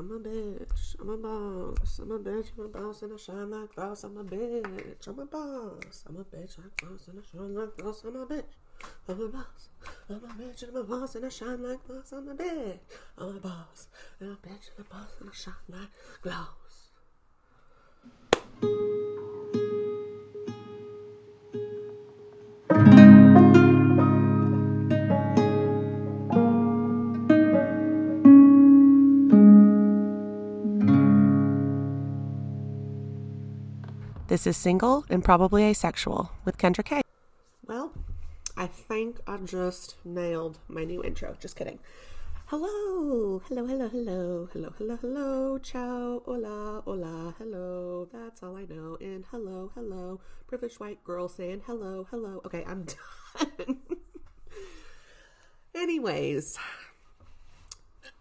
I'm a bitch. I'm a boss. I'm a bitch. I'm a boss and I shine like glass. I'm a bitch. I'm a boss. I'm a bitch like glass and I shine like glass. I'm a bitch. I'm a boss. I'm a bitch and I'm a boss and I shine like glass. I'm a bitch. I'm a boss. And a bitch and a boss and I shine like glass. This is Single and Probably Asexual with Kendra K. Well, I think I just nailed my new intro. Just kidding. Hello, hello, hello, hello, hello, hello, hello, ciao, hola, hola, hello. That's all I know. And hello, hello, privileged white girl saying hello, hello. Okay, I'm done. Anyways,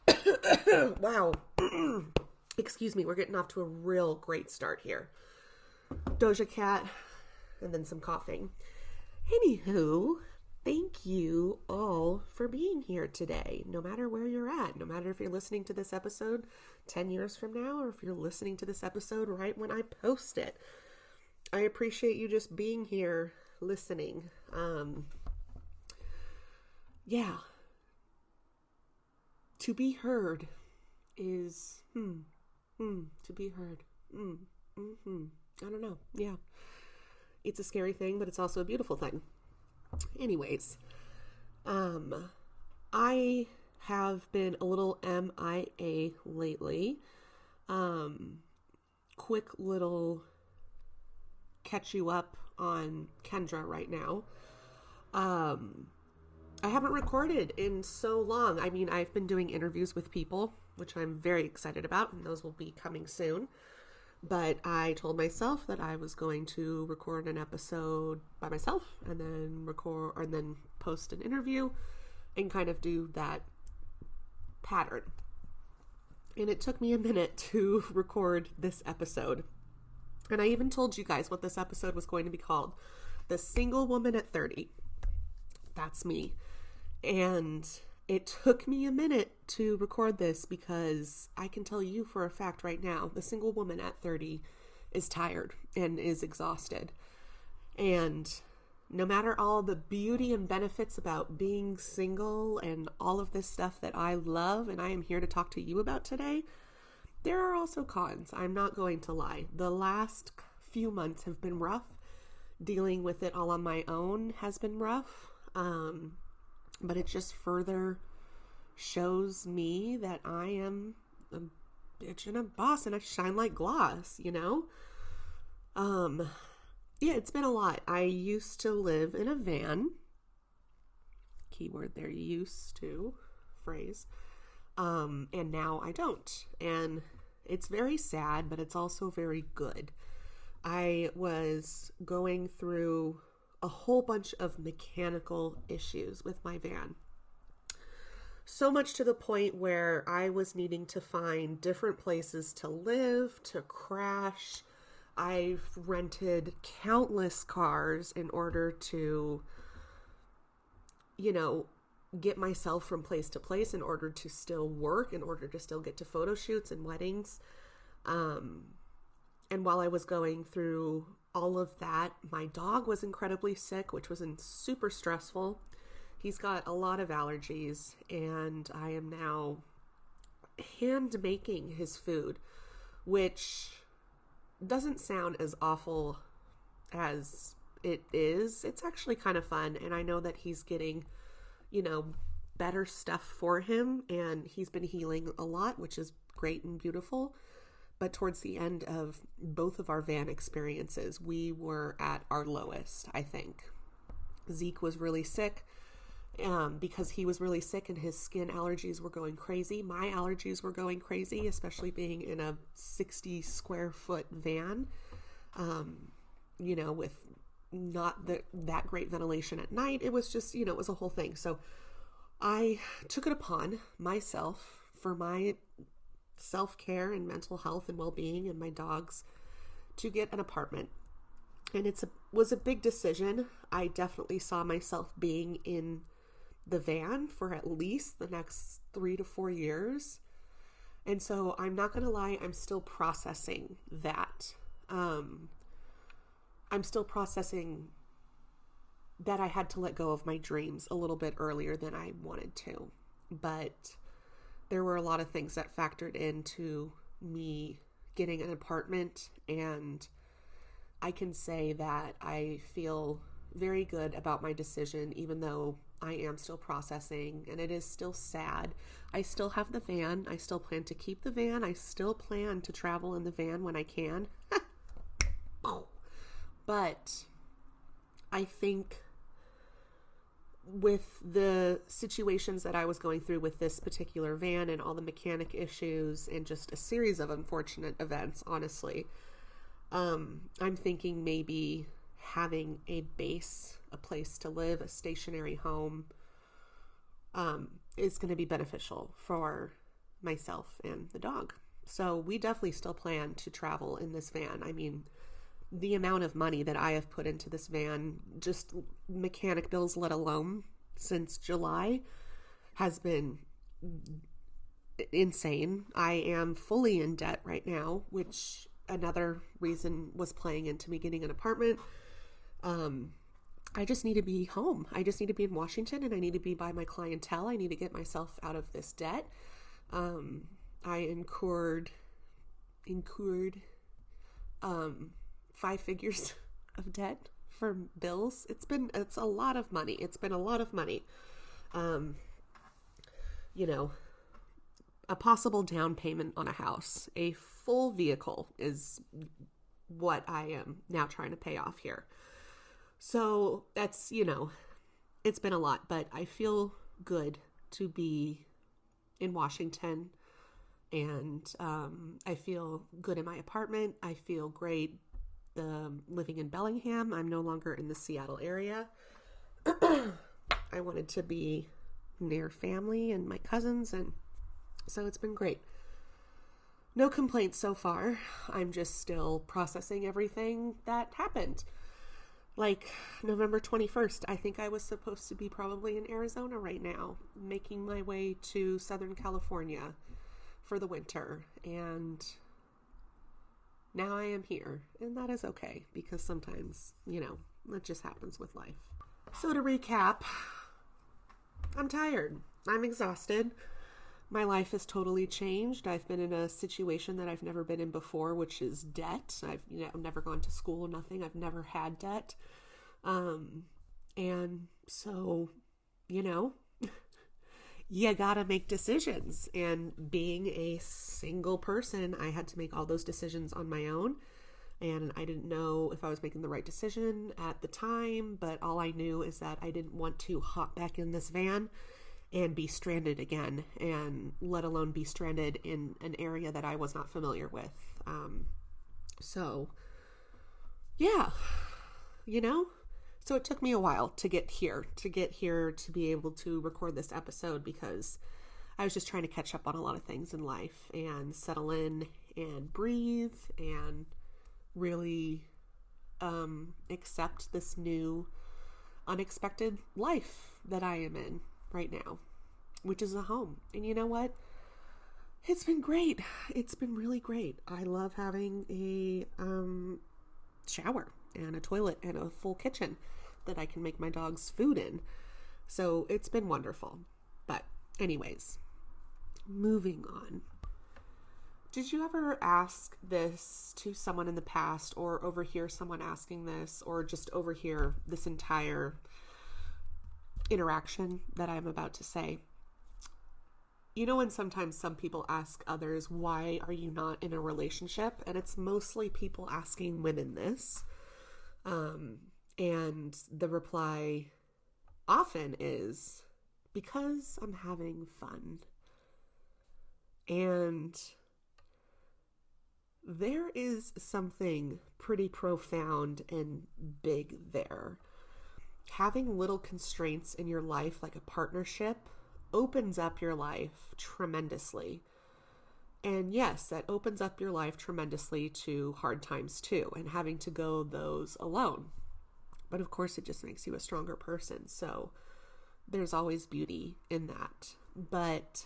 wow. Excuse me, we're getting off to a real great start here. Doja Cat, and then some coughing. Anywho, thank you all for being here today, no matter where you're at, no matter if you're listening to this episode 10 years from now or if you're listening to this episode right when I post it. I appreciate you just being here listening. Um, yeah. To be heard is, hmm, hmm, to be heard. Mm, mm-hmm. I don't know. Yeah. It's a scary thing, but it's also a beautiful thing. Anyways, um I have been a little MIA lately. Um quick little catch you up on Kendra right now. Um I haven't recorded in so long. I mean, I've been doing interviews with people, which I'm very excited about, and those will be coming soon. But I told myself that I was going to record an episode by myself and then record and then post an interview and kind of do that pattern. And it took me a minute to record this episode. And I even told you guys what this episode was going to be called The Single Woman at 30. That's me. And it took me a minute to record this because I can tell you for a fact right now the single woman at 30 is tired and is exhausted. And no matter all the beauty and benefits about being single and all of this stuff that I love and I am here to talk to you about today, there are also cons. I'm not going to lie. The last few months have been rough. Dealing with it all on my own has been rough. Um, but it just further shows me that I am a bitch and a boss and I shine like glass, you know? Um, yeah, it's been a lot. I used to live in a van. Keyword there, used to phrase. Um, and now I don't. And it's very sad, but it's also very good. I was going through a whole bunch of mechanical issues with my van. So much to the point where I was needing to find different places to live, to crash. I've rented countless cars in order to, you know, get myself from place to place in order to still work, in order to still get to photo shoots and weddings. Um, and while I was going through all of that. My dog was incredibly sick, which was super stressful. He's got a lot of allergies, and I am now hand making his food, which doesn't sound as awful as it is. It's actually kind of fun, and I know that he's getting, you know, better stuff for him, and he's been healing a lot, which is great and beautiful. But towards the end of both of our van experiences, we were at our lowest, I think. Zeke was really sick um, because he was really sick and his skin allergies were going crazy. My allergies were going crazy, especially being in a 60 square foot van, um, you know, with not the, that great ventilation at night. It was just, you know, it was a whole thing. So I took it upon myself for my self care and mental health and well being and my dogs to get an apartment. And it's a was a big decision. I definitely saw myself being in the van for at least the next three to four years. And so I'm not going to lie, I'm still processing that. Um, I'm still processing that I had to let go of my dreams a little bit earlier than I wanted to. But there were a lot of things that factored into me getting an apartment, and I can say that I feel very good about my decision, even though I am still processing and it is still sad. I still have the van. I still plan to keep the van. I still plan to travel in the van when I can. but I think with the situations that I was going through with this particular van and all the mechanic issues and just a series of unfortunate events, honestly, um, I'm thinking maybe having a base, a place to live, a stationary home, um, is going to be beneficial for myself and the dog. So we definitely still plan to travel in this van. I mean, the amount of money that I have put into this van, just mechanic bills let alone, since July, has been insane. I am fully in debt right now, which another reason was playing into me getting an apartment. Um, I just need to be home. I just need to be in Washington and I need to be by my clientele. I need to get myself out of this debt. Um, I incurred incurred um, five figures of debt for bills. It's been it's a lot of money. It's been a lot of money. Um, you know, a possible down payment on a house, a full vehicle is what I am now trying to pay off here. So that's, you know, it's been a lot, but I feel good to be in Washington and um, I feel good in my apartment. I feel great the um, living in Bellingham. I'm no longer in the Seattle area. I wanted to be near family and my cousins, and so it's been great. No complaints so far. I'm just still processing everything that happened. Like November 21st, I think I was supposed to be probably in Arizona right now, making my way to Southern California for the winter. And now I am here, and that is okay because sometimes, you know, that just happens with life. So, to recap, I'm tired. I'm exhausted. My life has totally changed. I've been in a situation that I've never been in before, which is debt. I've you know, never gone to school, nothing. I've never had debt. Um, and so, you know, you gotta make decisions. And being a single person, I had to make all those decisions on my own. And I didn't know if I was making the right decision at the time, but all I knew is that I didn't want to hop back in this van and be stranded again, and let alone be stranded in an area that I was not familiar with. Um, so, yeah, you know, so it took me a while to get here, to get here to be able to record this episode because I was just trying to catch up on a lot of things in life and settle in and breathe and really um, accept this new unexpected life that I am in right now, which is a home. And you know what? It's been great. It's been really great. I love having a um, shower and a toilet and a full kitchen that I can make my dog's food in. So it's been wonderful. But, anyways, moving on. Did you ever ask this to someone in the past, or overhear someone asking this, or just overhear this entire interaction that I'm about to say? You know, when sometimes some people ask others, Why are you not in a relationship? And it's mostly people asking women this. Um, and the reply often is because I'm having fun. And there is something pretty profound and big there. Having little constraints in your life, like a partnership, opens up your life tremendously. And yes, that opens up your life tremendously to hard times too, and having to go those alone. But of course, it just makes you a stronger person. So there's always beauty in that. But,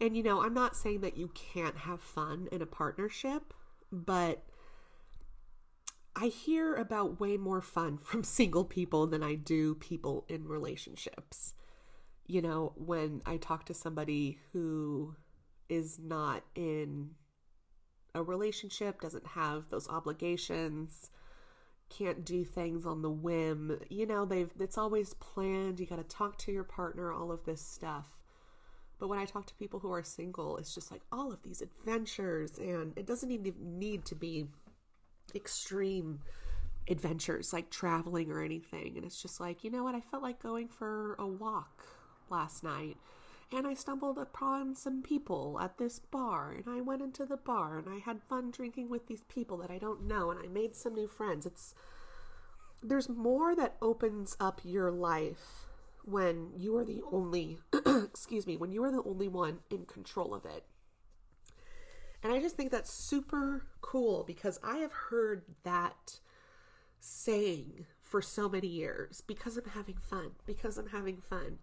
And you know, I'm not saying that you can't have fun in a partnership, but I hear about way more fun from single people than I do people in relationships. You know, when I talk to somebody who is not in a relationship, doesn't have those obligations, can't do things on the whim. You know, they've it's always planned. You got to talk to your partner, all of this stuff. But when I talk to people who are single, it's just like all of these adventures and it doesn't even need to be extreme adventures like traveling or anything. And it's just like, you know what? I felt like going for a walk last night and I stumbled upon some people at this bar, and I went into the bar, and I had fun drinking with these people that I don't know, and I made some new friends. It's there's more that opens up your life when you are the only excuse me when you are the only one in control of it and i just think that's super cool because i have heard that saying for so many years because i'm having fun because i'm having fun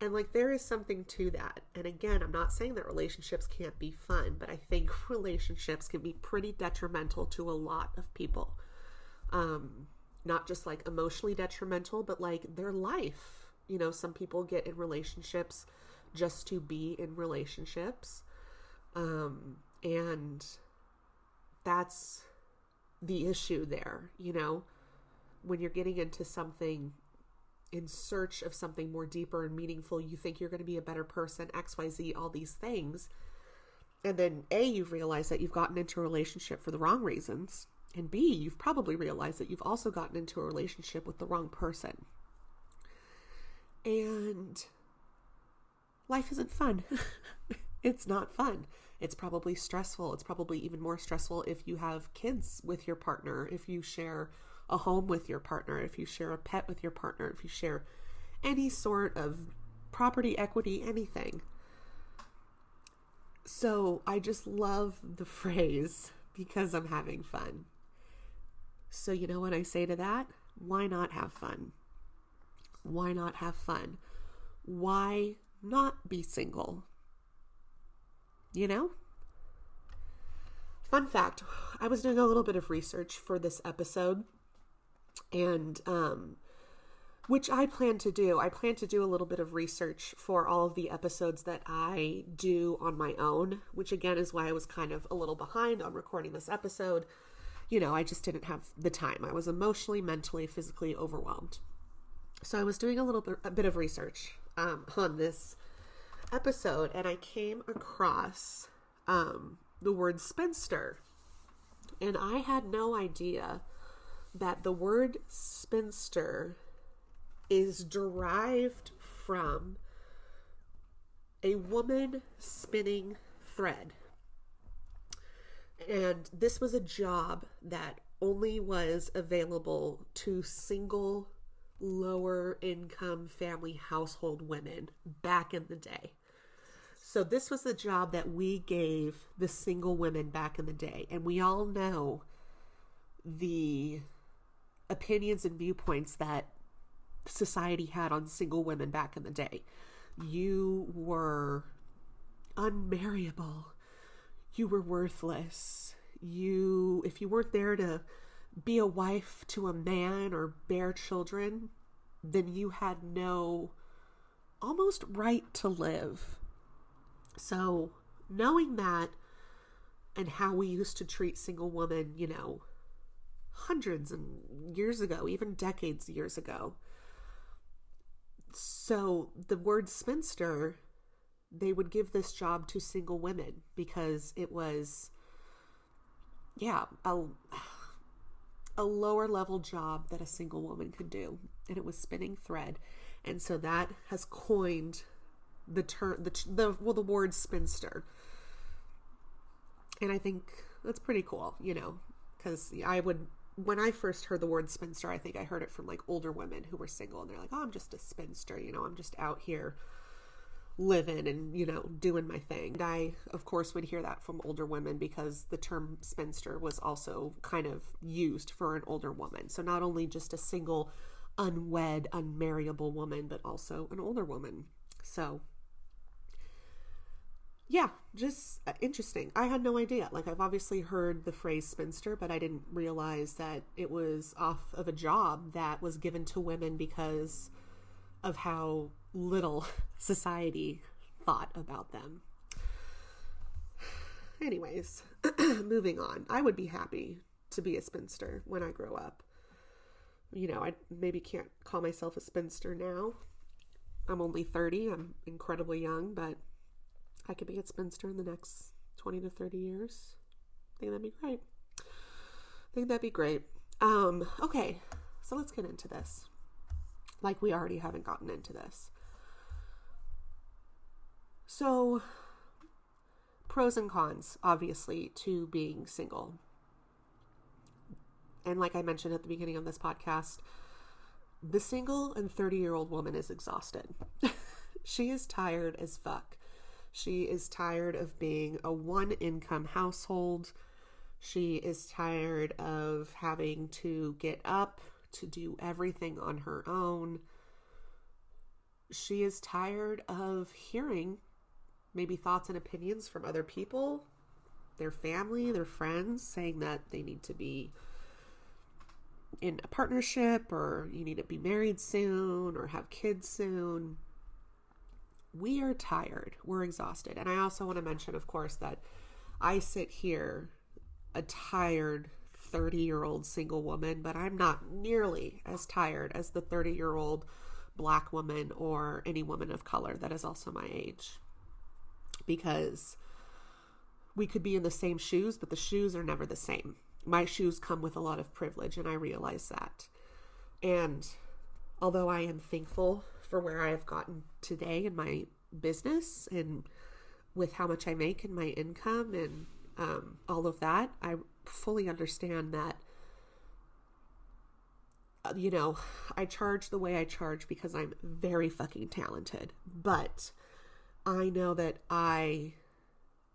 and like there is something to that. And again, I'm not saying that relationships can't be fun, but I think relationships can be pretty detrimental to a lot of people. Um not just like emotionally detrimental, but like their life. You know, some people get in relationships just to be in relationships. Um and that's the issue there, you know, when you're getting into something in search of something more deeper and meaningful. You think you're going to be a better person, XYZ, all these things. And then A, you've realized that you've gotten into a relationship for the wrong reasons. And B, you've probably realized that you've also gotten into a relationship with the wrong person. And life isn't fun. it's not fun. It's probably stressful. It's probably even more stressful if you have kids with your partner, if you share a home with your partner, if you share a pet with your partner, if you share any sort of property, equity, anything. So I just love the phrase because I'm having fun. So, you know what I say to that? Why not have fun? Why not have fun? Why not be single? You know? Fun fact I was doing a little bit of research for this episode and um, which I plan to do. I plan to do a little bit of research for all of the episodes that I do on my own, which again is why I was kind of a little behind on recording this episode. You know, I just didn't have the time. I was emotionally, mentally, physically overwhelmed. So I was doing a little bit, a bit of research um, on this episode, and I came across um, the word spinster, and I had no idea that the word spinster is derived from a woman spinning thread. And this was a job that only was available to single, lower income family household women back in the day. So, this was the job that we gave the single women back in the day. And we all know the opinions and viewpoints that society had on single women back in the day. You were unmarriable. You were worthless. You, if you weren't there to be a wife to a man or bear children, then you had no almost right to live. So, knowing that and how we used to treat single women, you know, hundreds and years ago, even decades years ago. So the word spinster, they would give this job to single women because it was, yeah, a, a lower level job that a single woman could do. And it was spinning thread. And so that has coined the term, the, the, well, the word spinster. And I think that's pretty cool, you know, because I would when I first heard the word spinster, I think I heard it from like older women who were single and they're like, oh, I'm just a spinster, you know, I'm just out here living and, you know, doing my thing. And I, of course, would hear that from older women because the term spinster was also kind of used for an older woman. So not only just a single, unwed, unmarriable woman, but also an older woman. So yeah, just uh, interesting. I had no idea. Like, I've obviously heard the phrase spinster, but I didn't realize that it was off of a job that was given to women because of how little society thought about them. Anyways, moving on. I would be happy to be a spinster when I grow up. You know, I maybe can't call myself a spinster now. I'm only 30. I'm incredibly young, but I could be a spinster in the next 20 to 30 years. I think that'd be great. I think that'd be great. Um, okay, so let's get into this. Like we already haven't gotten into this. So, pros and cons, obviously, to being single. And like I mentioned at the beginning of this podcast, the single and 30 year old woman is exhausted. she is tired as fuck. She is tired of being a one income household. She is tired of having to get up to do everything on her own. She is tired of hearing maybe thoughts and opinions from other people, their family, their friends, saying that they need to be in a partnership or you need to be married soon or have kids soon. We are tired. We're exhausted. And I also want to mention, of course, that I sit here a tired 30 year old single woman, but I'm not nearly as tired as the 30 year old black woman or any woman of color that is also my age because we could be in the same shoes, but the shoes are never the same. My shoes come with a lot of privilege, and I realize that. And although I am thankful for where I have gotten today in my business and with how much I make and my income and um, all of that, I fully understand that. Uh, you know, I charge the way I charge because I'm very fucking talented. But I know that I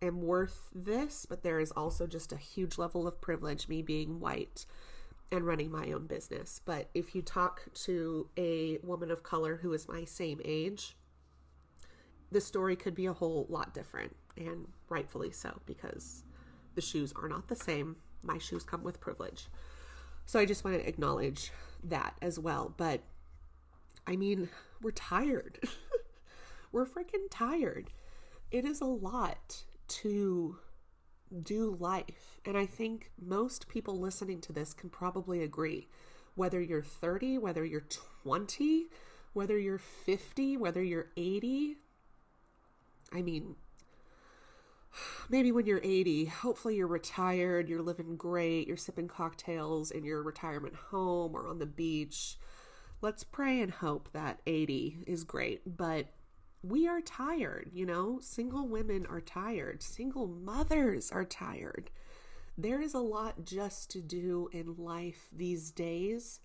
am worth this, but there is also just a huge level of privilege, me being white and running my own business. But if you talk to a woman of color who is my same age, the story could be a whole lot different, and rightfully so, because the shoes are not the same. My shoes come with privilege. So I just want to acknowledge that as well. But I mean, we're tired. We're freaking tired. It is a lot to do life. And I think most people listening to this can probably agree. Whether you're 30, whether you're 20, whether you're 50, whether you're 80. I mean, maybe when you're 80, hopefully you're retired, you're living great, you're sipping cocktails in your retirement home or on the beach. Let's pray and hope that 80 is great. But we are tired, you know? Single women are tired, single mothers are tired. There is a lot just to do in life these days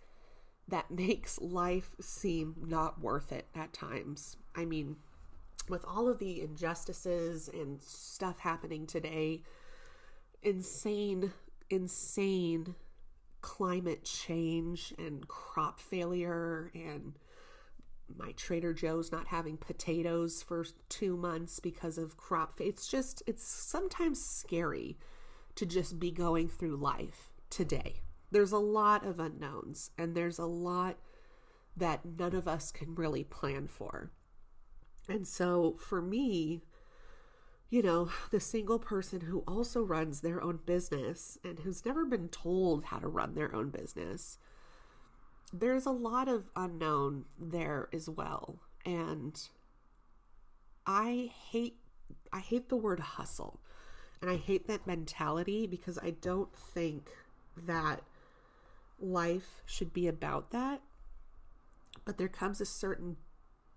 that makes life seem not worth it at times. I mean, with all of the injustices and stuff happening today, insane, insane climate change and crop failure and my Trader Joe's not having potatoes for two months because of crop. It's just, it's sometimes scary to just be going through life today. There's a lot of unknowns, and there's a lot that none of us can really plan for. And so for me, you know, the single person who also runs their own business and who's never been told how to run their own business there's a lot of unknown there as well. And I hate I hate the word hustle. And I hate that mentality because I don't think that life should be about that. But there comes a certain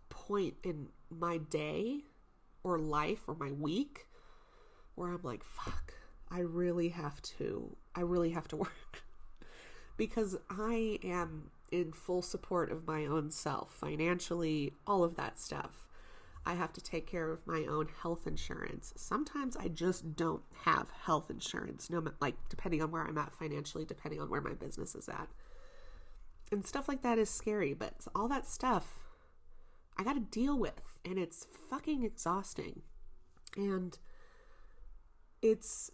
point in my day or life or my week where I'm like, fuck, I really have to, I really have to work because I am in full support of my own self, financially, all of that stuff. I have to take care of my own health insurance. Sometimes I just don't have health insurance, no like depending on where I'm at financially, depending on where my business is at. And stuff like that is scary, but all that stuff I got to deal with and it's fucking exhausting. And it's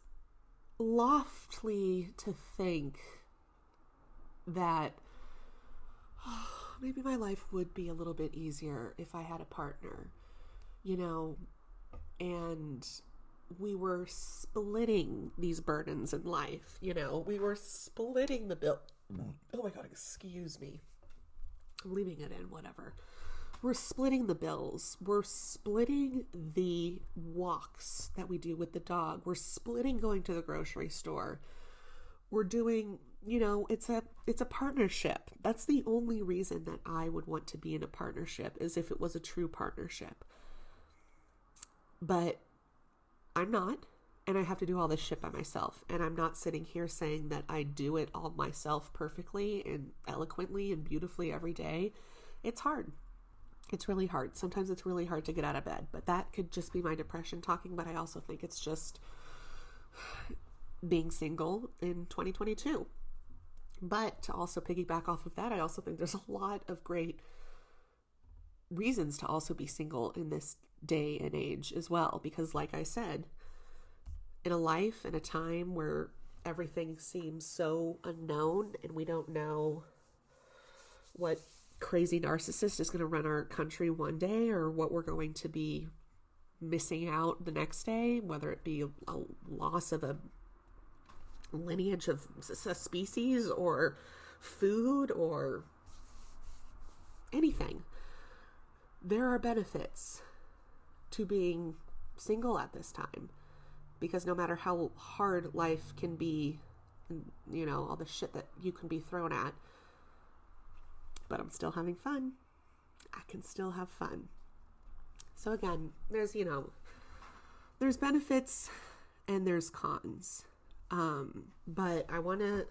loftly to think that maybe my life would be a little bit easier if I had a partner, you know, and we were splitting these burdens in life, you know, we were splitting the bill. Oh my God, excuse me. I'm leaving it in, whatever. We're splitting the bills. We're splitting the walks that we do with the dog. We're splitting going to the grocery store. We're doing, you know, it's a it's a partnership. That's the only reason that I would want to be in a partnership is if it was a true partnership. But I'm not and I have to do all this shit by myself. And I'm not sitting here saying that I do it all myself perfectly and eloquently and beautifully every day. It's hard. It's really hard. Sometimes it's really hard to get out of bed, but that could just be my depression talking. But I also think it's just being single in 2022. But to also piggyback off of that, I also think there's a lot of great reasons to also be single in this day and age as well. Because, like I said, in a life in a time where everything seems so unknown and we don't know what crazy narcissist is going to run our country one day or what we're going to be missing out the next day, whether it be a loss of a lineage of a species or food or anything. There are benefits to being single at this time because no matter how hard life can be, you know, all the shit that you can be thrown at, but I'm still having fun. I can still have fun. So again, there's, you know, there's benefits and there's cons. Um, but I want to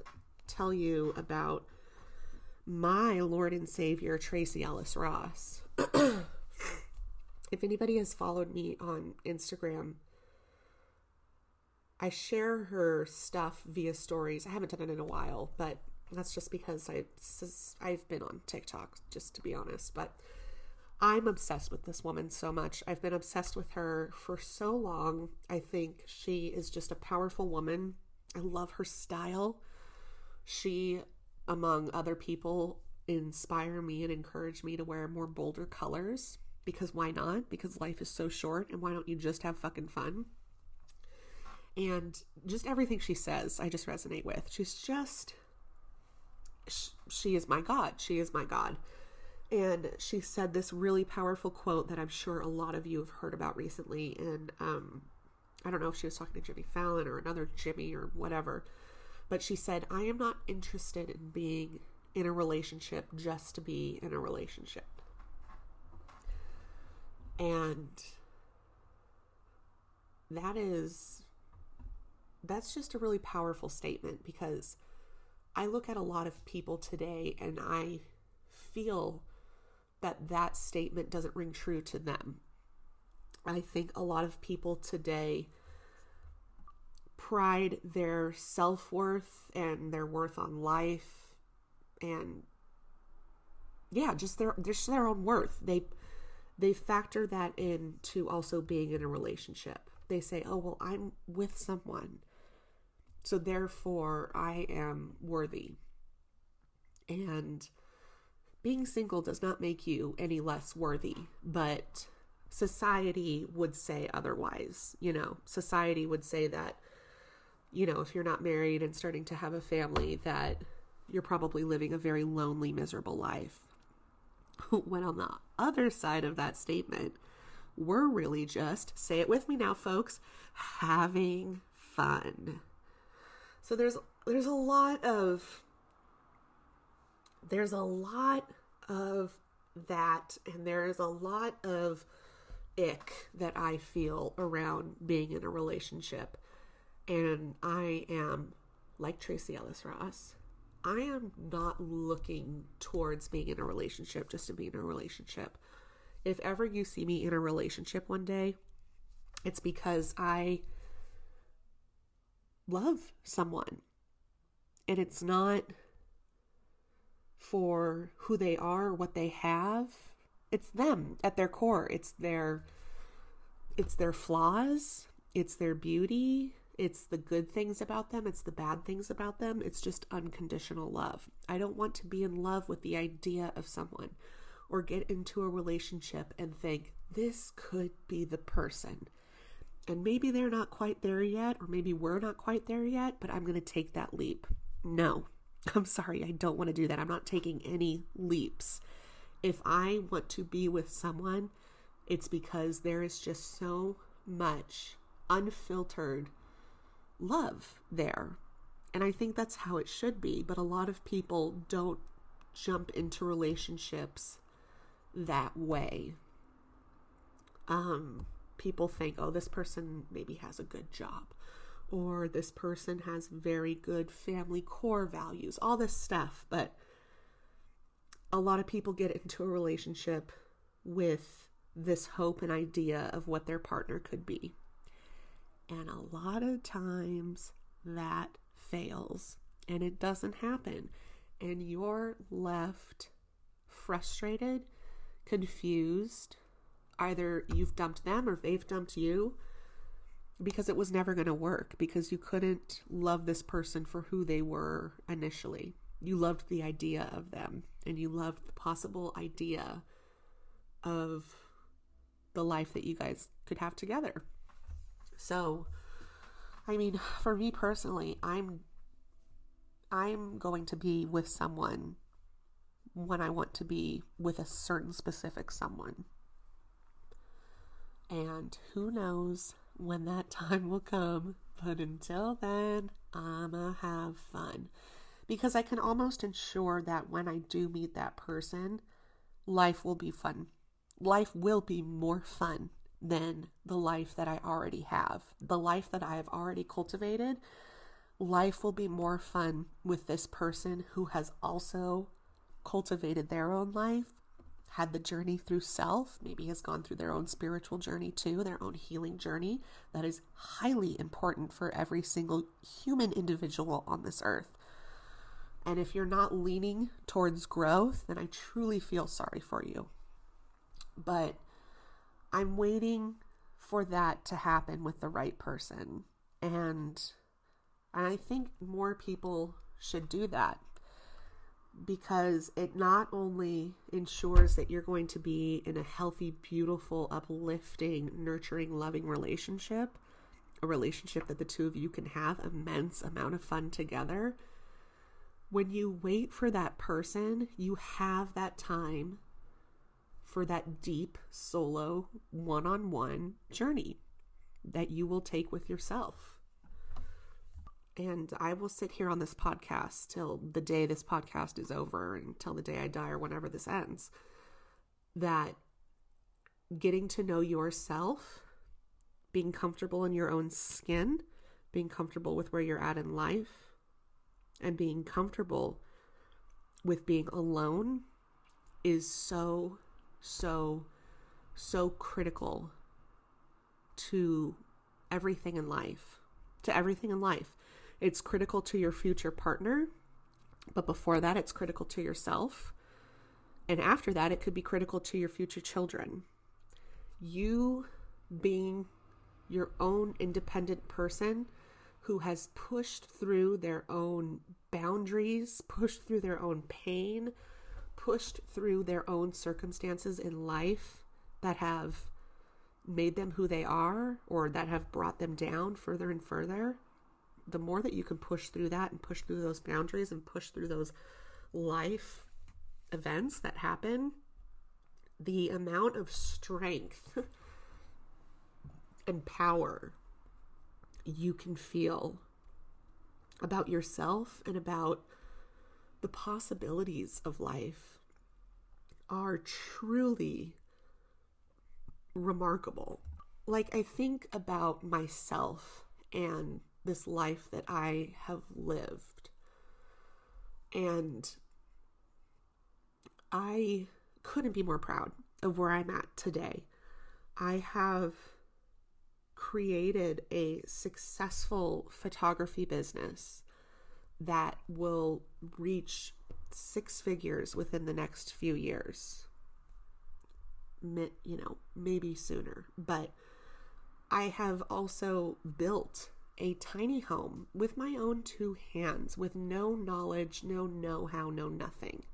tell you about my Lord and Savior, Tracee Ellis Ross. if anybody has followed me on Instagram, I share her stuff via stories. I haven't done it in a while, but that's just because I I've been on TikTok, just to be honest. But I'm obsessed with this woman so much. I've been obsessed with her for so long. I think she is just a powerful woman. I love her style. She, among other people, inspire me and encourage me to wear more bolder colors because why not? Because life is so short and why don't you just have fucking fun? and just everything she says i just resonate with she's just she is my god she is my god and she said this really powerful quote that i'm sure a lot of you have heard about recently and um i don't know if she was talking to jimmy fallon or another jimmy or whatever but she said i am not interested in being in a relationship just to be in a relationship and that is that's just a really powerful statement because I look at a lot of people today and I feel that that statement doesn't ring true to them. I think a lot of people today pride their self worth and their worth on life and yeah, just their just their own worth. They they factor that into also being in a relationship. They say, "Oh, well, I'm with someone." So therefore, I am worthy. And being single does not make you any less worthy, but society would say otherwise. You know, society would say that, you know, if you're not married and starting to have a family, that you're probably living a very lonely, miserable life. when on the other side of that statement, we're really just, say it with me now, folks, having fun. So there's there's a lot of there's a lot of that and there's a lot of ick that I feel around being in a relationship. And I am like Tracee Ellis Ross. I am not looking towards being in a relationship just to be in a relationship. If ever you see me in a relationship one day, it's because I love someone. And it's not for who they are, or what they have. It's them at their core. It's their it's their flaws, it's their beauty, it's the good things about them, it's the bad things about them. It's just unconditional love. I don't want to be in love with the idea of someone or get into a relationship and think, this could be the person. And maybe they're not quite there yet, or maybe we're not quite there yet, but I'm going to take that leap. No, I'm sorry, I don't want to do that. I'm not taking any leaps. If I want to be with someone, it's because there is just so much unfiltered love there. And I think that's how it should be. But a lot of people don't jump into relationships that way. Um, people think, oh, this person maybe has a good job, or this person has very good family core values, all this stuff. But a lot of people get into a relationship with this hope and idea of what their partner could be. And a lot of times that fails and it doesn't happen. And you're left frustrated, confused. Either you've dumped them or they've dumped you because it was never going to work because you couldn't love this person for who they were initially. You loved the idea of them and you loved the possible idea of the life that you guys could have together. So, I mean, for me personally, I'm I'm going to be with someone when I want to be with a certain specific someone. And who knows when that time will come, but until then, I'ma have fun. Because I can almost ensure that when I do meet that person, life will be fun. Life will be more fun than the life that I already have. The life that I have already cultivated, life will be more fun with this person who has also cultivated their own life, had the journey through self, maybe has gone through their own spiritual journey too, their own healing journey. That is highly important for every single human individual on this earth. And if you're not leaning towards growth, then I truly feel sorry for you. But I'm waiting for that to happen with the right person. And and I think more people should do that because it not only ensures that you're going to be in a healthy, beautiful, uplifting, nurturing, loving relationship, a relationship that the two of you can have immense amount of fun together. When you wait for that person, you have that time for that deep solo one on one journey that you will take with yourself. And I will sit here on this podcast till the day this podcast is over, until the day I die or whenever this ends. That getting to know yourself, being comfortable in your own skin, being comfortable with where you're at in life, and being comfortable with being alone is so so, so critical to everything in life. To everything in life. It's critical to your future partner, but before that, it's critical to yourself. And after that, it could be critical to your future children. You being your own independent person who has pushed through their own boundaries, pushed through their own pain, pushed through their own circumstances in life that have made them who they are or that have brought them down further and further, the more that you can push through that and push through those boundaries and push through those life events that happen, the amount of strength and power you can feel about yourself and about the possibilities of life are truly remarkable. Like, I think about myself and this life that I have lived. And I couldn't be more proud of where I'm at today. I have created a successful photography business that will reach six figures within the next few years. You know, maybe sooner, but I have also built a tiny home with my own two hands, with no knowledge, no know how, no nothing.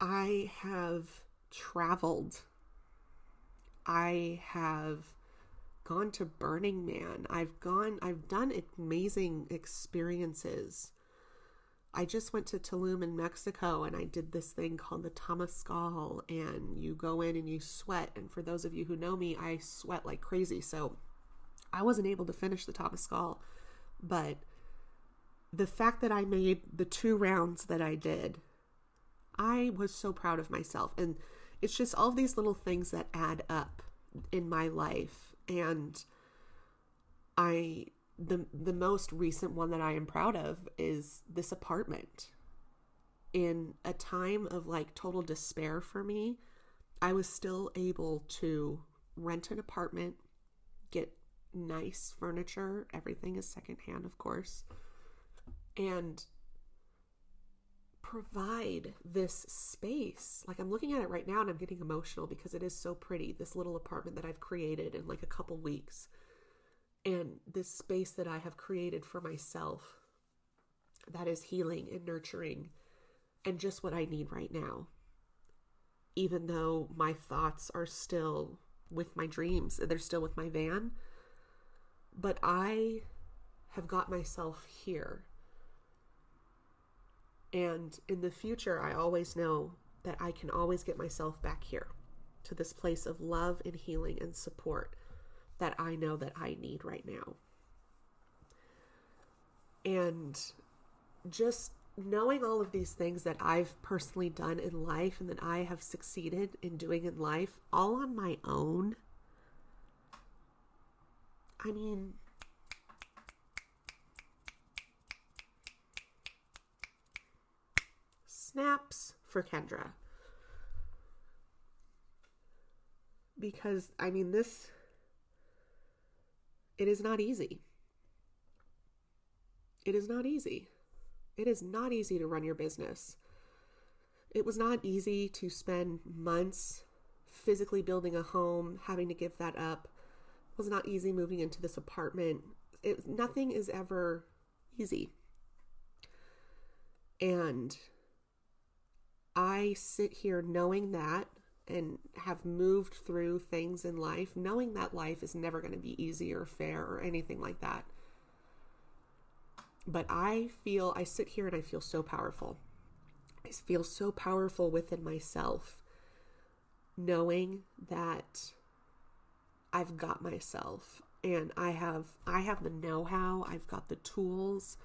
I have traveled. I have gone to Burning Man. I've gone, I've done amazing experiences. I just went to Tulum in Mexico and I did this thing called the Temazcal and you go in and you sweat. And for those of you who know me, I sweat like crazy. So I wasn't able to finish the Temazcal, but the fact that I made the two rounds that I did, I was so proud of myself. And it's just all these little things that add up in my life. And I the the most recent one that I am proud of is this apartment. In a time of like total despair for me, I was still able to rent an apartment, get nice furniture, everything is secondhand, of course, and provide this space. Like I'm looking at it right now and I'm getting emotional because it is so pretty. This little apartment that I've created in like a couple weeks and this space that I have created for myself that is healing and nurturing and just what I need right now. Even though my thoughts are still with my dreams, they're still with my van, but I have got myself here. And in the future, I always know that I can always get myself back here to this place of love and healing and support that I know that I need right now. And just knowing all of these things that I've personally done in life and that I have succeeded in doing in life all on my own. I mean, snaps for Kendra. Because, I mean, this it is not easy. It is not easy. It is not easy to run your business. It was not easy to spend months physically building a home, having to give that up. It was not easy moving into this apartment. It, nothing is ever easy. And I sit here knowing that and have moved through things in life, knowing that life is never going to be easy or fair or anything like that. But I feel, I sit here and I feel so powerful. I feel so powerful within myself, knowing that I've got myself and I have I have the know-how, I've got the tools.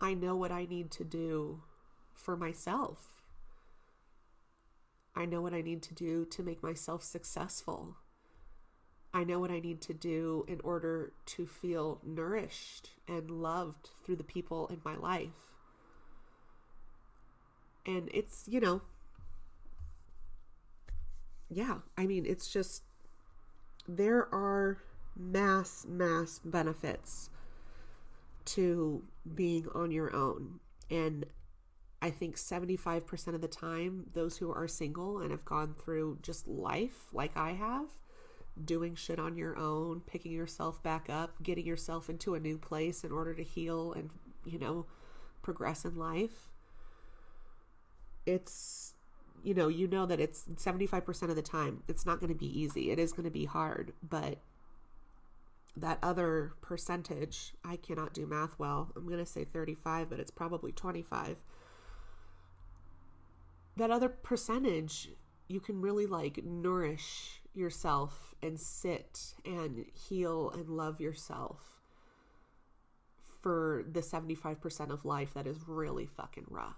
I know what I need to do for myself I know what I need to do to make myself successful. I know what I need to do in order to feel nourished and loved through the people in my life. And it's, you know, yeah, I mean, it's just, there are mass, mass benefits to being on your own. And I think 75% of the time, those who are single and have gone through just life like I have, doing shit on your own, picking yourself back up, getting yourself into a new place in order to heal and, you know, progress in life. It's, you know, you know that it's 75% of the time, it's not going to be easy. It is going to be hard, but that other percentage, I cannot do math well. I'm going to say 35, but it's probably 25 that other percentage you can really like nourish yourself and sit and heal and love yourself for the 75% of life that is really fucking rough.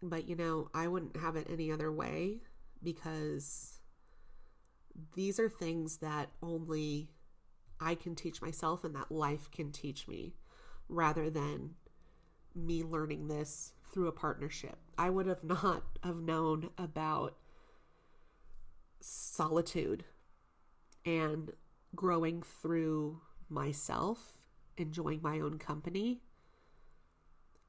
But you know, I wouldn't have it any other way because these are things that only I can teach myself and that life can teach me rather than me learning this through a partnership. I would have not have known about solitude and growing through myself, enjoying my own company,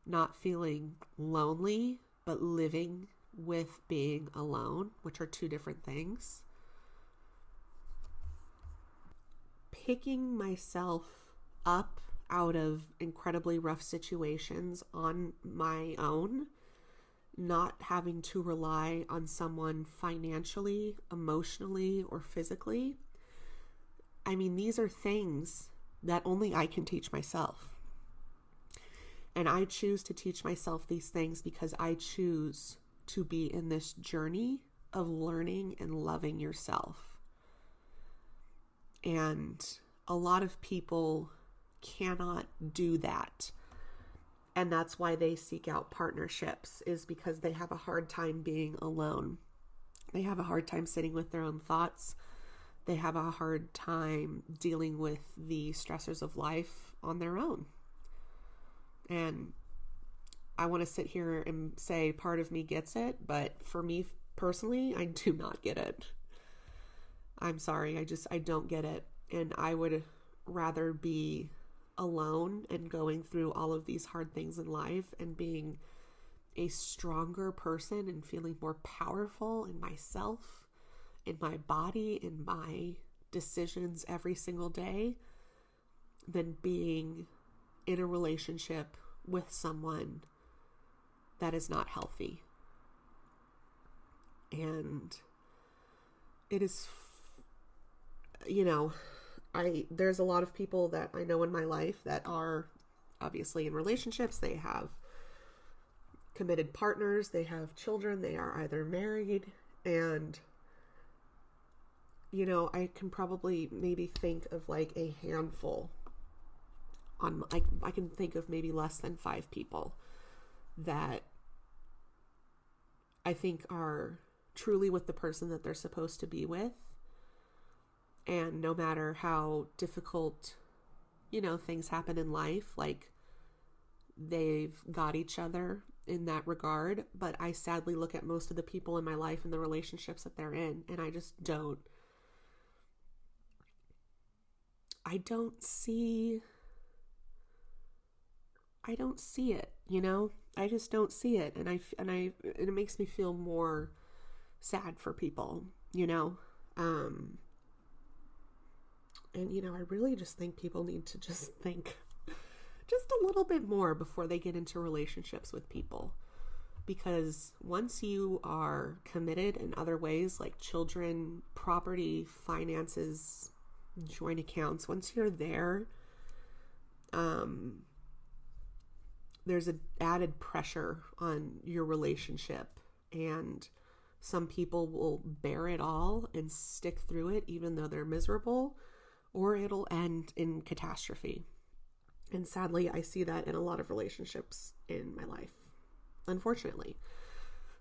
not feeling lonely, but living with being alone, which are two different things. Picking myself up out of incredibly rough situations on my own, not having to rely on someone financially, emotionally, or physically. I mean, these are things that only I can teach myself. And I choose to teach myself these things because I choose to be in this journey of learning and loving yourself. And a lot of people cannot do that. And that's why they seek out partnerships is because they have a hard time being alone. They have a hard time sitting with their own thoughts. They have a hard time dealing with the stressors of life on their own. And I want to sit here and say part of me gets it, but for me personally, I do not get it. I'm sorry, I just I don't get it. And I would rather be alone and going through all of these hard things in life and being a stronger person and feeling more powerful in myself, in my body, in my decisions every single day than being in a relationship with someone that is not healthy. And it is, you know, I there's a lot of people that I know in my life that are obviously in relationships. They have committed partners, they have children, they are either married. And you know, I can probably maybe think of like a handful on I, I can think of maybe less than 5 people that I think are truly with the person that they're supposed to be with and no matter how difficult, you know, things happen in life, like they've got each other in that regard. But I sadly look at most of the people in my life and the relationships that they're in, and I just don't. I don't see. I don't see it, you know? I just don't see it and I and I and it makes me feel more sad for people, you know? Um and, you know, I really just think people need to just think just a little bit more before they get into relationships with people. Because once you are committed in other ways like children, property, finances, joint accounts, once you're there, um, there's an added pressure on your relationship. And some people will bear it all and stick through it even though they're miserable or it'll end in catastrophe. And sadly, I see that in a lot of relationships in my life, unfortunately.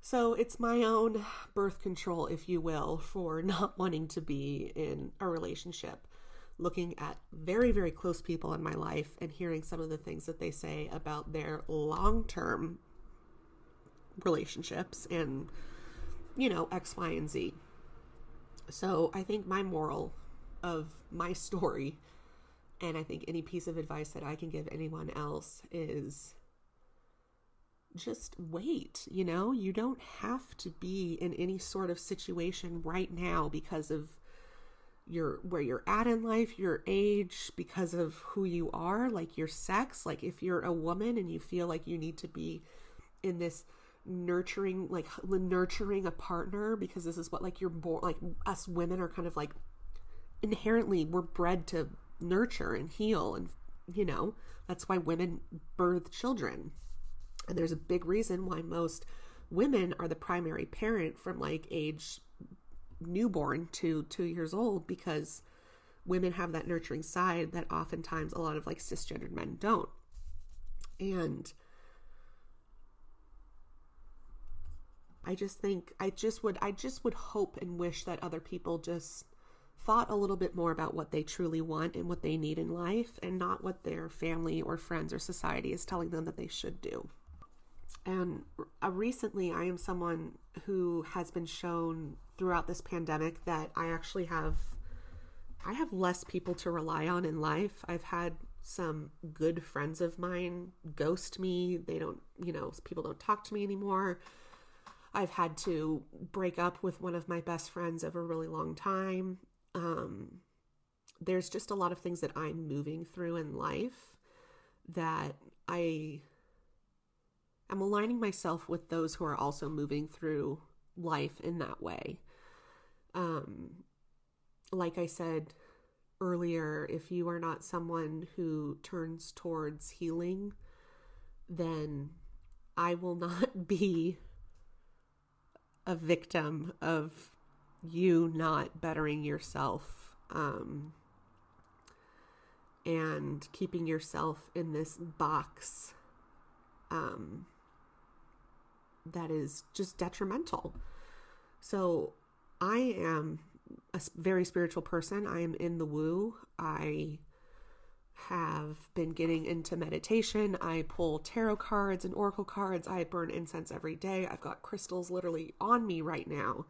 So it's my own birth control, if you will, for not wanting to be in a relationship. Looking at very, very close people in my life and hearing some of the things that they say about their long term relationships and, you know, X, Y, and Z. So I think my moral of my story and I think any piece of advice that I can give anyone else is just wait, you know? You don't have to be in any sort of situation right now because of your where you're at in life, your age, because of who you are, like your sex, like if you're a woman and you feel like you need to be in this nurturing like nurturing a partner because this is what like you're born like us women are kind of like inherently we're bred to nurture and heal and you know that's why women birth children. And there's a big reason why most women are the primary parent from like age newborn to 2 years old because women have that nurturing side that oftentimes a lot of like cisgendered men don't. And I just think I just would I just would hope and wish that other people just thought a little bit more about what they truly want and what they need in life and not what their family or friends or society is telling them that they should do. And uh, recently, I am someone who has been shown throughout this pandemic that I actually have I have less people to rely on in life. I've had some good friends of mine ghost me. They don't, you know, people don't talk to me anymore. I've had to break up with one of my best friends over a really long time. Um, there's just a lot of things that I'm moving through in life that I am aligning myself with those who are also moving through life in that way. Um, like I said earlier, if you are not someone who turns towards healing, then I will not be a victim of you not bettering yourself um, and keeping yourself in this box um, that is just detrimental. So I am a very spiritual person. I am in the woo. I have been getting into meditation. I pull tarot cards and oracle cards. I burn incense every day. I've got crystals literally on me right now.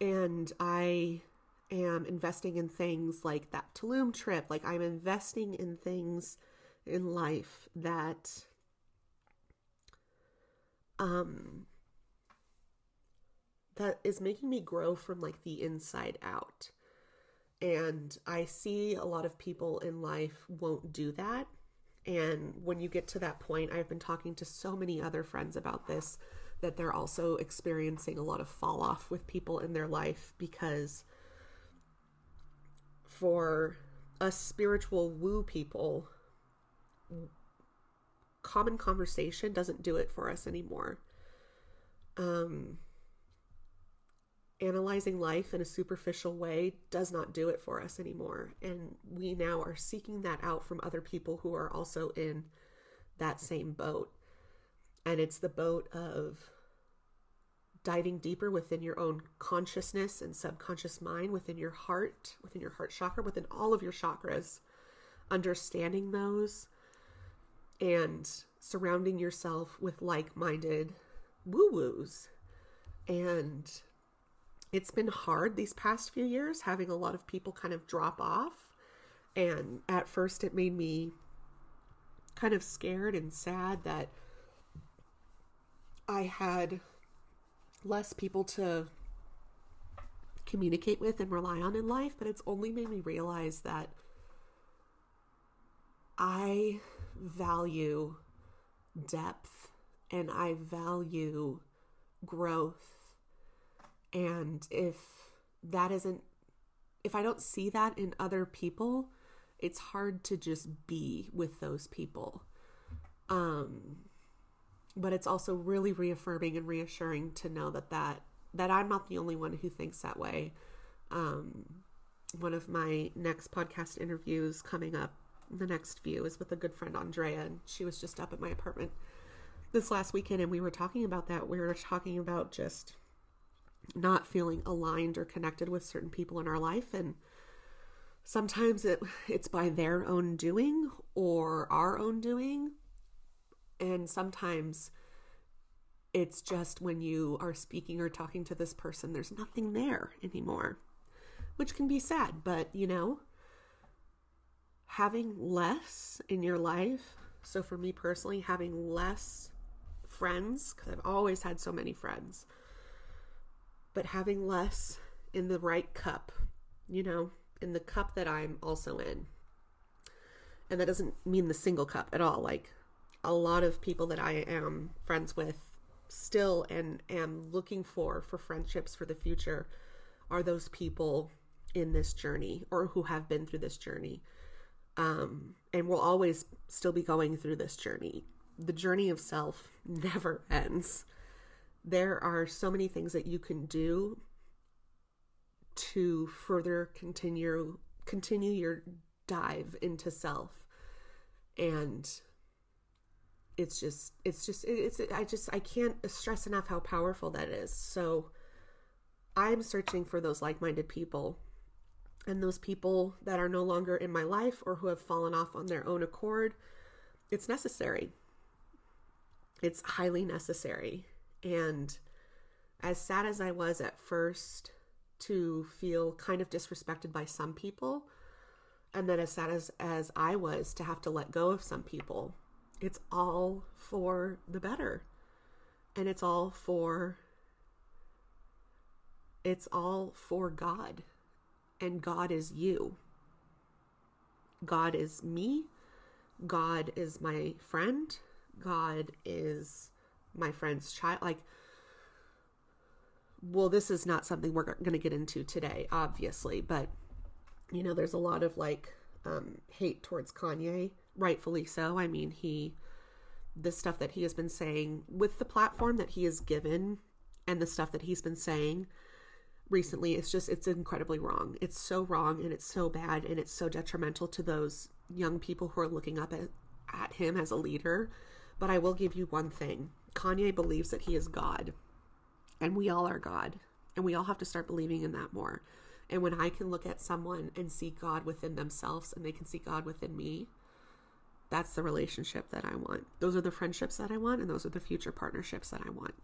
And I am investing in things like that Tulum trip. Like I'm investing in things in life that um that is making me grow from like the inside out. And I see a lot of people in life won't do that. And when you get to that point, I've been talking to so many other friends about this that they're also experiencing a lot of fall off with people in their life because for us spiritual woo people, common conversation doesn't do it for us anymore. Um, analyzing life in a superficial way does not do it for us anymore. And we now are seeking that out from other people who are also in that same boat. And it's the boat of diving deeper within your own consciousness and subconscious mind, within your heart, within your heart chakra, within all of your chakras, understanding those and surrounding yourself with like minded woo woos and it's been hard these past few years having a lot of people kind of drop off. And at first, it made me kind of scared and sad that I had less people to communicate with and rely on in life, but it's only made me realize that I value depth and I value growth and if that isn't, if I don't see that in other people, it's hard to just be with those people. Um, but it's also really reaffirming and reassuring to know that that that I'm not the only one who thinks that way. Um, one of my next podcast interviews coming up, the next few is with a good friend Andrea, and she was just up at my apartment this last weekend, and we were talking about that. We were talking about just not feeling aligned or connected with certain people in our life and sometimes it it's by their own doing or our own doing and sometimes it's just when you are speaking or talking to this person there's nothing there anymore which can be sad but you know having less in your life so for me personally having less friends because I've always had so many friends but having less in the right cup, you know, in the cup that I'm also in. And that doesn't mean the single cup at all. Like a lot of people that I am friends with still and am looking for for friendships for the future are those people in this journey or who have been through this journey. Um, and will always still be going through this journey. The journey of self never ends there are so many things that you can do to further continue continue your dive into self and it's just it's just it's i just i can't stress enough how powerful that is. So i'm searching for those like-minded people and those people that are no longer in my life or who have fallen off on their own accord. It's necessary. It's highly necessary. And as sad as I was at first to feel kind of disrespected by some people, and then as sad as, as I was to have to let go of some people, it's all for the better. And it's all for it's all for God. And God is you. God is me. God is my friend. God is my friend's child. Like, well, this is not something we're going to get into today, obviously, but you know, there's a lot of like um, hate towards Kanye, rightfully so. I mean, he, the stuff that he has been saying with the platform that he has given and the stuff that he's been saying recently, it's just, it's incredibly wrong. It's so wrong and it's so bad and it's so detrimental to those young people who are looking up at, at him as a leader. But I will give you one thing Kanye believes that he is God, and we all are God, and we all have to start believing in that more. And when I can look at someone and see God within themselves and they can see God within me, that's the relationship that I want. Those are the friendships that I want, and those are the future partnerships that I want.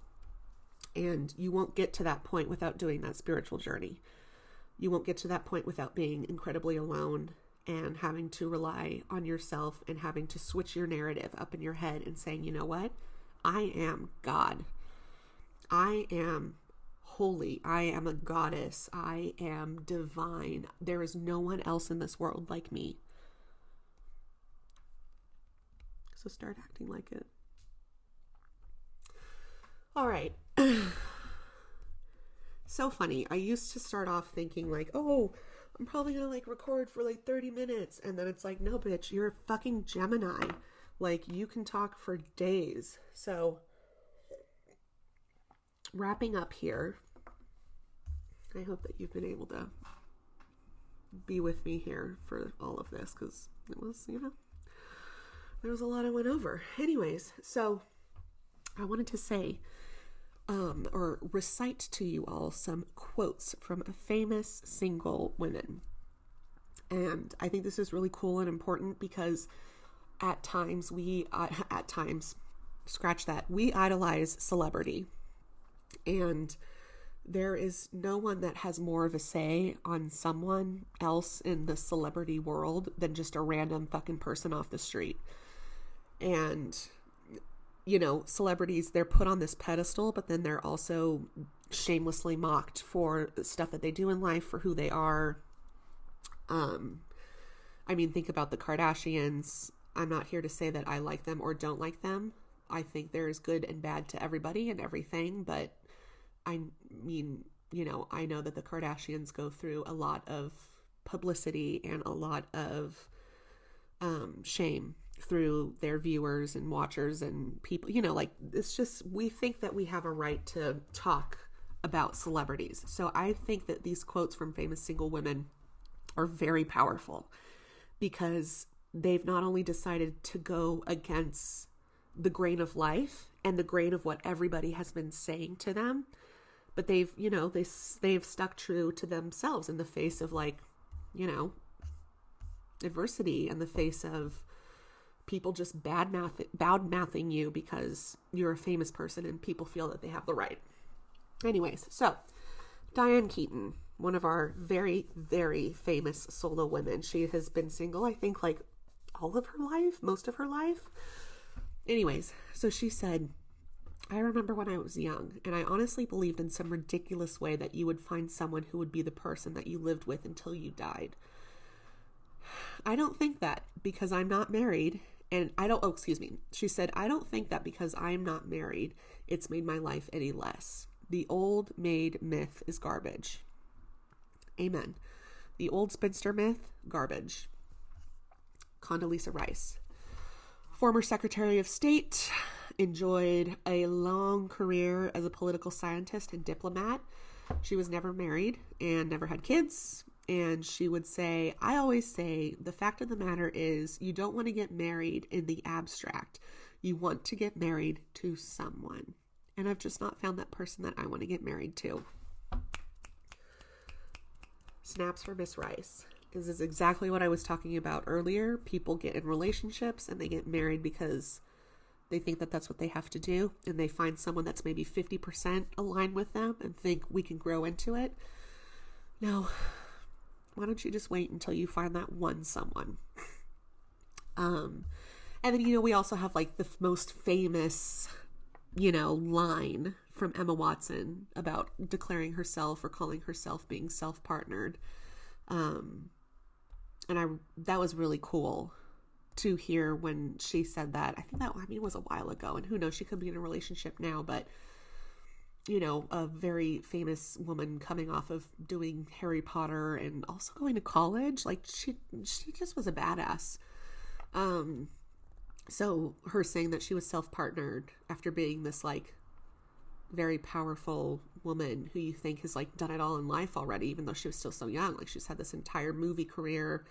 And you won't get to that point without doing that spiritual journey. You won't get to that point without being incredibly alone and having to rely on yourself and having to switch your narrative up in your head and saying, you know what? I am God. I am holy. I am a goddess. I am divine. There is no one else in this world like me. So start acting like it. All right. so funny. I used to start off thinking, like, oh, I'm probably gonna like record for like 30 minutes. And then it's like, no, bitch, you're a fucking Gemini. Like, you can talk for days. So, wrapping up here, I hope that you've been able to be with me here for all of this because it was, you know, there was a lot I went over. Anyways, so I wanted to say um, or recite to you all some quotes from famous single women. And I think this is really cool and important because at times we, uh, at times, scratch that, we idolize celebrity. And there is no one that has more of a say on someone else in the celebrity world than just a random fucking person off the street. And you know, celebrities, they're put on this pedestal, but then they're also shamelessly mocked for stuff that they do in life, for who they are. Um, I mean, think about the Kardashians. I'm not here to say that I like them or don't like them. I think there is good and bad to everybody and everything, but I mean, you know, I know that the Kardashians go through a lot of publicity and a lot of um, shame through their viewers and watchers and people. You know, like it's just, we think that we have a right to talk about celebrities. So I think that these quotes from famous single women are very powerful because they've not only decided to go against the grain of life and the grain of what everybody has been saying to them, but they've, you know, they they've stuck true to themselves in the face of like, you know, adversity in the face of people just bad math bad mouthing you because you're a famous person and people feel that they have the right. Anyways, so Diane Keaton, one of our very very famous solo women. She has been single, I think like all of her life, most of her life. Anyways, so she said, I remember when I was young, and I honestly believed in some ridiculous way that you would find someone who would be the person that you lived with until you died. I don't think that because I'm not married and I don't, oh, excuse me. She said, I don't think that because I'm not married, it's made my life any less. The old maid myth is garbage. Amen. The old spinster myth, garbage. Condoleezza Rice, former Secretary of State, enjoyed a long career as a political scientist and diplomat. She was never married and never had kids and she would say, I always say the fact of the matter is, you don't want to get married in the abstract. You want to get married to someone. And I've just not found that person that I want to get married to. Snaps for Miss Rice. This is exactly what I was talking about earlier. People get in relationships and they get married because they think that that's what they have to do. And they find someone that's maybe 50% aligned with them and think we can grow into it. No, why don't you just wait until you find that one someone? Um, and then, you know, we also have like the most famous you know, line from Emma Watson about declaring herself or calling herself being self partnered. Um, and I that was really cool to hear when she said that. I think that I mean was a while ago, and who knows, she could be in a relationship now, but you know, a very famous woman coming off of doing Harry Potter and also going to college. Like she she just was a badass. Um so her saying that she was self-partnered after being this like very powerful woman who you think has like done it all in life already even though she was still so young. Like she's had this entire movie career.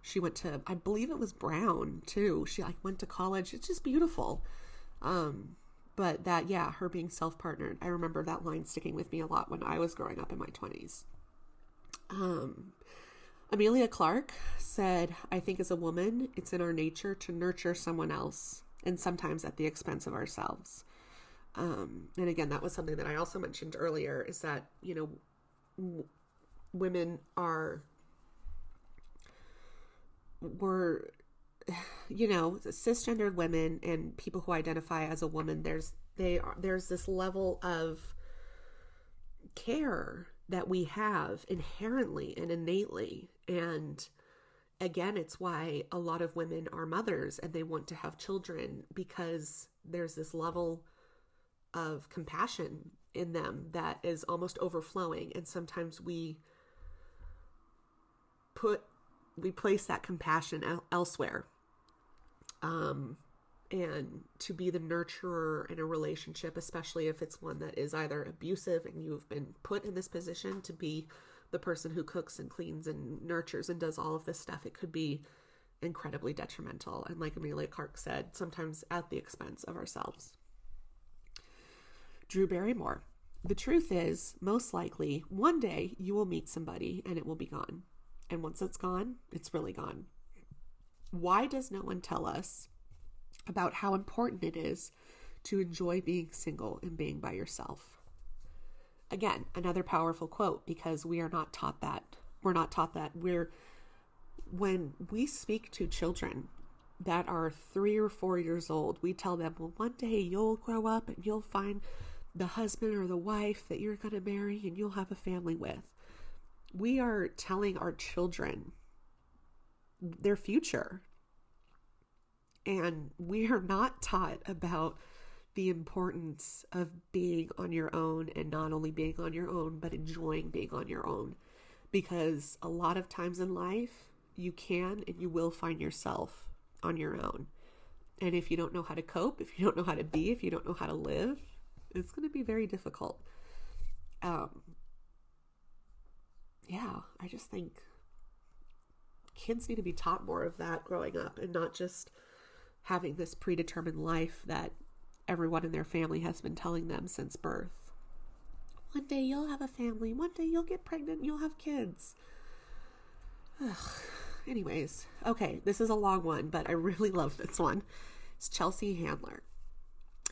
She went to i believe it was brown too. She like went to college. It's just beautiful. Um but that yeah her being self-partnered i remember that line sticking with me a lot when i was growing up in my 20s um Emilia Clarke said, I think as a woman, it's in our nature to nurture someone else, and sometimes at the expense of ourselves. Um, and again, that was something that I also mentioned earlier is that, you know, w- women are, we're, you know, cisgendered women and people who identify as a woman, there's, they are, there's this level of care that we have inherently and innately. And again, it's why a lot of women are mothers and they want to have children because there's this level of compassion in them that is almost overflowing. And sometimes we put, we place that compassion elsewhere. Um, and to be the nurturer in a relationship, especially if it's one that is either abusive and you've been put in this position to be the person who cooks and cleans and nurtures and does all of this stuff, it could be incredibly detrimental. And like Emilia Clarke said, sometimes at the expense of ourselves. Drew Barrymore. The truth is, most likely, one day you will meet somebody and it will be gone. And once it's gone, it's really gone. Why does no one tell us about how important it is to enjoy being single and being by yourself. Again, another powerful quote because we are not taught that. We're not taught that. We're when we speak to children that are three or four years old, we tell them, well, one day you'll grow up and you'll find the husband or the wife that you're going to marry and you'll have a family with. We are telling our children their future and we are not taught about the importance of being on your own and not only being on your own, but enjoying being on your own. Because a lot of times in life, you can and you will find yourself on your own. And if you don't know how to cope, if you don't know how to be, if you don't know how to live, it's going to be very difficult. Um, yeah, I just think kids need to be taught more of that growing up and not just having this predetermined life that everyone in their family has been telling them since birth. One day you'll have a family. One day you'll get pregnant. You'll have kids. Ugh. Anyways, okay, this is a long one, but I really love this one. It's Chelsea Handler.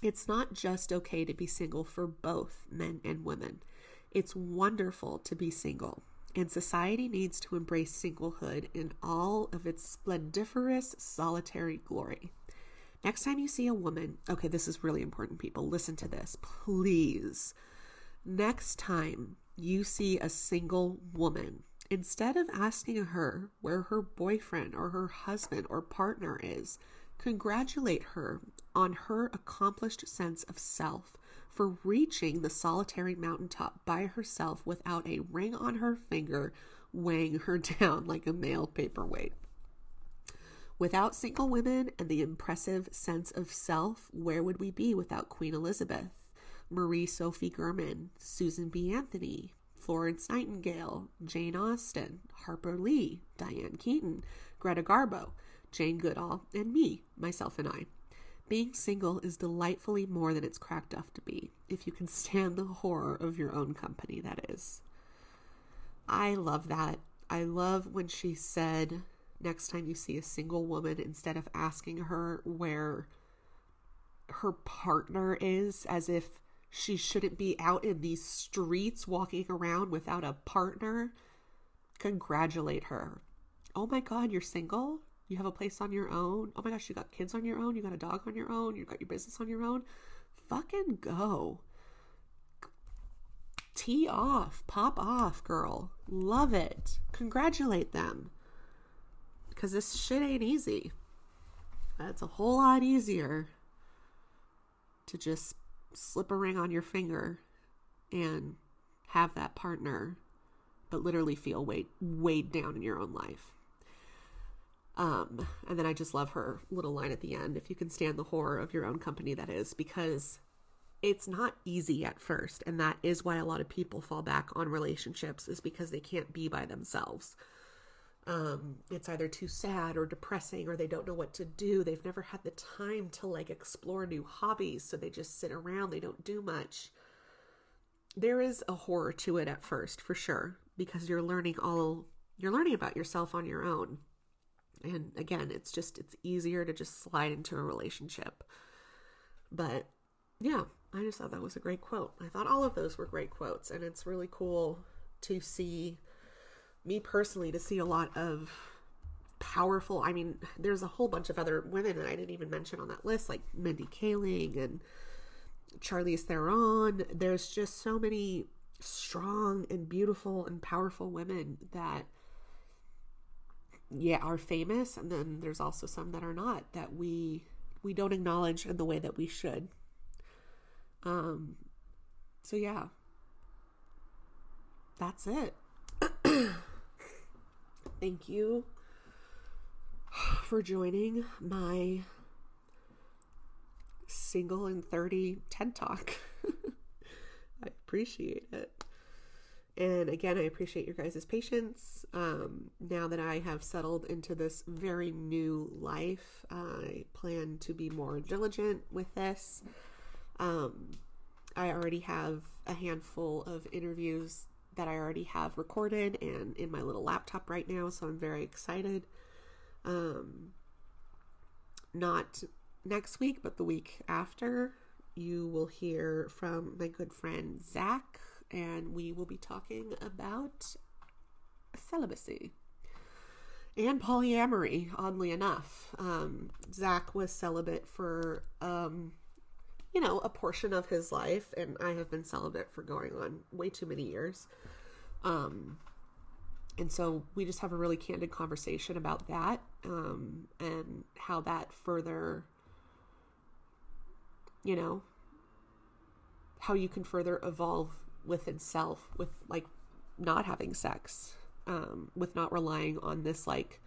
It's not just okay to be single for both men and women. It's wonderful to be single, and society needs to embrace singlehood in all of its splendiferous solitary glory. Next time you see a woman, okay, this is really important, people. Listen to this, please. Next time you see a single woman, instead of asking her where her boyfriend or her husband or partner is, congratulate her on her accomplished sense of self for reaching the solitary mountaintop by herself without a ring on her finger weighing her down like a male paperweight. Without single women and the impressive sense of self, where would we be without Queen Elizabeth, Marie Sophie Germain, Susan B. Anthony, Florence Nightingale, Jane Austen, Harper Lee, Diane Keaton, Greta Garbo, Jane Goodall, and me, myself and I. Being single is delightfully more than it's cracked up to be, if you can stand the horror of your own company, that is. I love that. I love when she said, next time you see a single woman, instead of asking her where her partner is, as if she shouldn't be out in these streets walking around without a partner, congratulate her. Oh my God, you're single? You have a place on your own? Oh my gosh, you got kids on your own? You got a dog on your own? You got your business on your own? fucking go. Tee off, pop off, girl. Love it. Congratulate them. Because this shit ain't easy. It's a whole lot easier to just slip a ring on your finger and have that partner, but literally feel weighed, weighed down in your own life. Um, and then I just love her little line at the end if you can stand the horror of your own company, that is, because it's not easy at first. And that is why a lot of people fall back on relationships, is because they can't be by themselves. Um, it's either too sad or depressing, or they don't know what to do. They've never had the time to like explore new hobbies, so they just sit around, they don't do much. There is a horror to it at first, for sure, because you're learning all you're learning about yourself on your own and again, it's just it's easier to just slide into a relationship. But yeah, I just thought that was a great quote. I thought all of those were great quotes and it's really cool to see me personally to see a lot of powerful I mean, there's a whole bunch of other women that I didn't even mention on that list, like Mindy Kaling and Charlize Theron. There's just so many strong and beautiful and powerful women that yeah are famous and then there's also some that are not that we we don't acknowledge in the way that we should um so yeah that's it thank you for joining my single and 30 TED Talk. I appreciate it. And again, I appreciate your guys' patience. Um, now that I have settled into this very new life, I plan to be more diligent with this. Um, I already have a handful of interviews that I already have recorded and in my little laptop right now, so I'm very excited. Um, not next week, but the week after, you will hear from my good friend Zach and we will be talking about celibacy and polyamory, oddly enough. Um, Zach was celibate for, um, you know, a portion of his life, and I have been celibate for going on way too many years. Um, and so we just have a really candid conversation about that um, and how that further, you know, how you can further evolve within itself with like not having sex um, with not relying on this like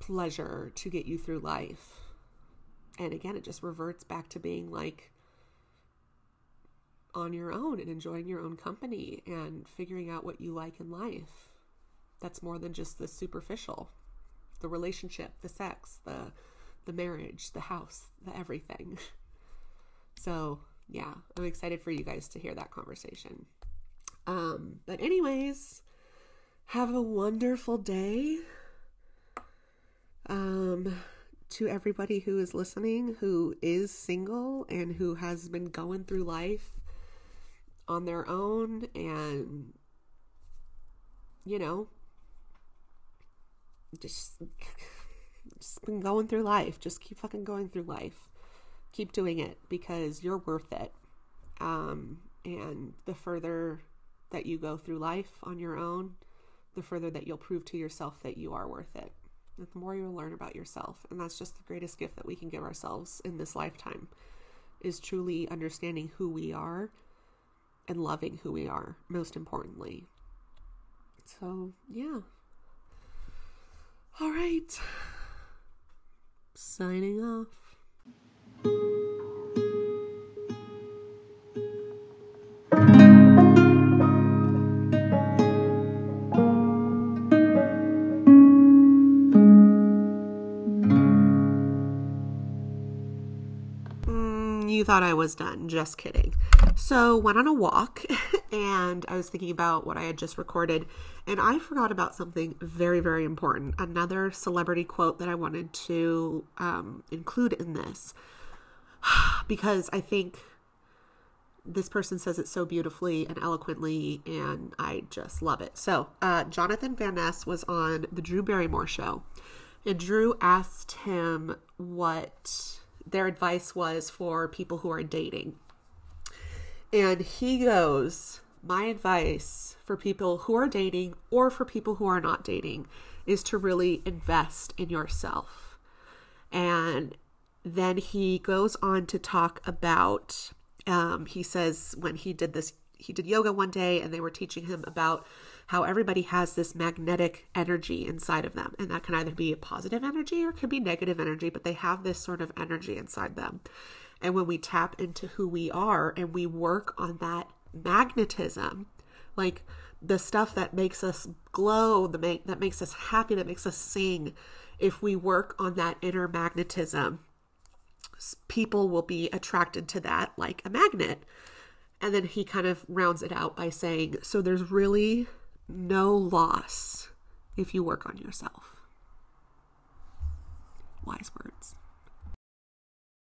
pleasure to get you through life. And again it just reverts back to being like on your own and enjoying your own company and figuring out what you like in life. That's more than just the superficial. The relationship the sex the the marriage the house the everything. So yeah, I'm excited for you guys to hear that conversation. Um, but anyways, have a wonderful day. Um, to everybody who is listening, who is single and who has been going through life on their own and you know just just been going through life just keep fucking going through life keep doing it because you're worth it. Um, and the further that you go through life on your own, the further that you'll prove to yourself that you are worth it. The more you'll learn about yourself. And that's just the greatest gift that we can give ourselves in this lifetime is truly understanding who we are and loving who we are, most importantly. So, yeah. All right. Signing off. Mm, you thought I was done. Just kidding. So, went on a walk and I was thinking about what I had just recorded, and I forgot about something very, very important. Another celebrity quote that I wanted to um, include in this because I think this person says it so beautifully and eloquently, and I just love it. So, uh, Jonathan Van Ness was on the Drew Barrymore show, and Drew asked him what their advice was for people who are dating. And he goes, My advice for people who are dating or for people who are not dating is to really invest in yourself. And then he goes on to talk about, um, he says, when he did this, he did yoga one day and they were teaching him about how everybody has this magnetic energy inside of them. And that can either be a positive energy or it can be negative energy, but they have this sort of energy inside them. And when we tap into who we are and we work on that magnetism, like the stuff that makes us glow, the make that makes us happy, that makes us sing, if we work on that inner magnetism, people will be attracted to that like a magnet. And then he kind of rounds it out by saying, so there's really no loss if you work on yourself. Wise words.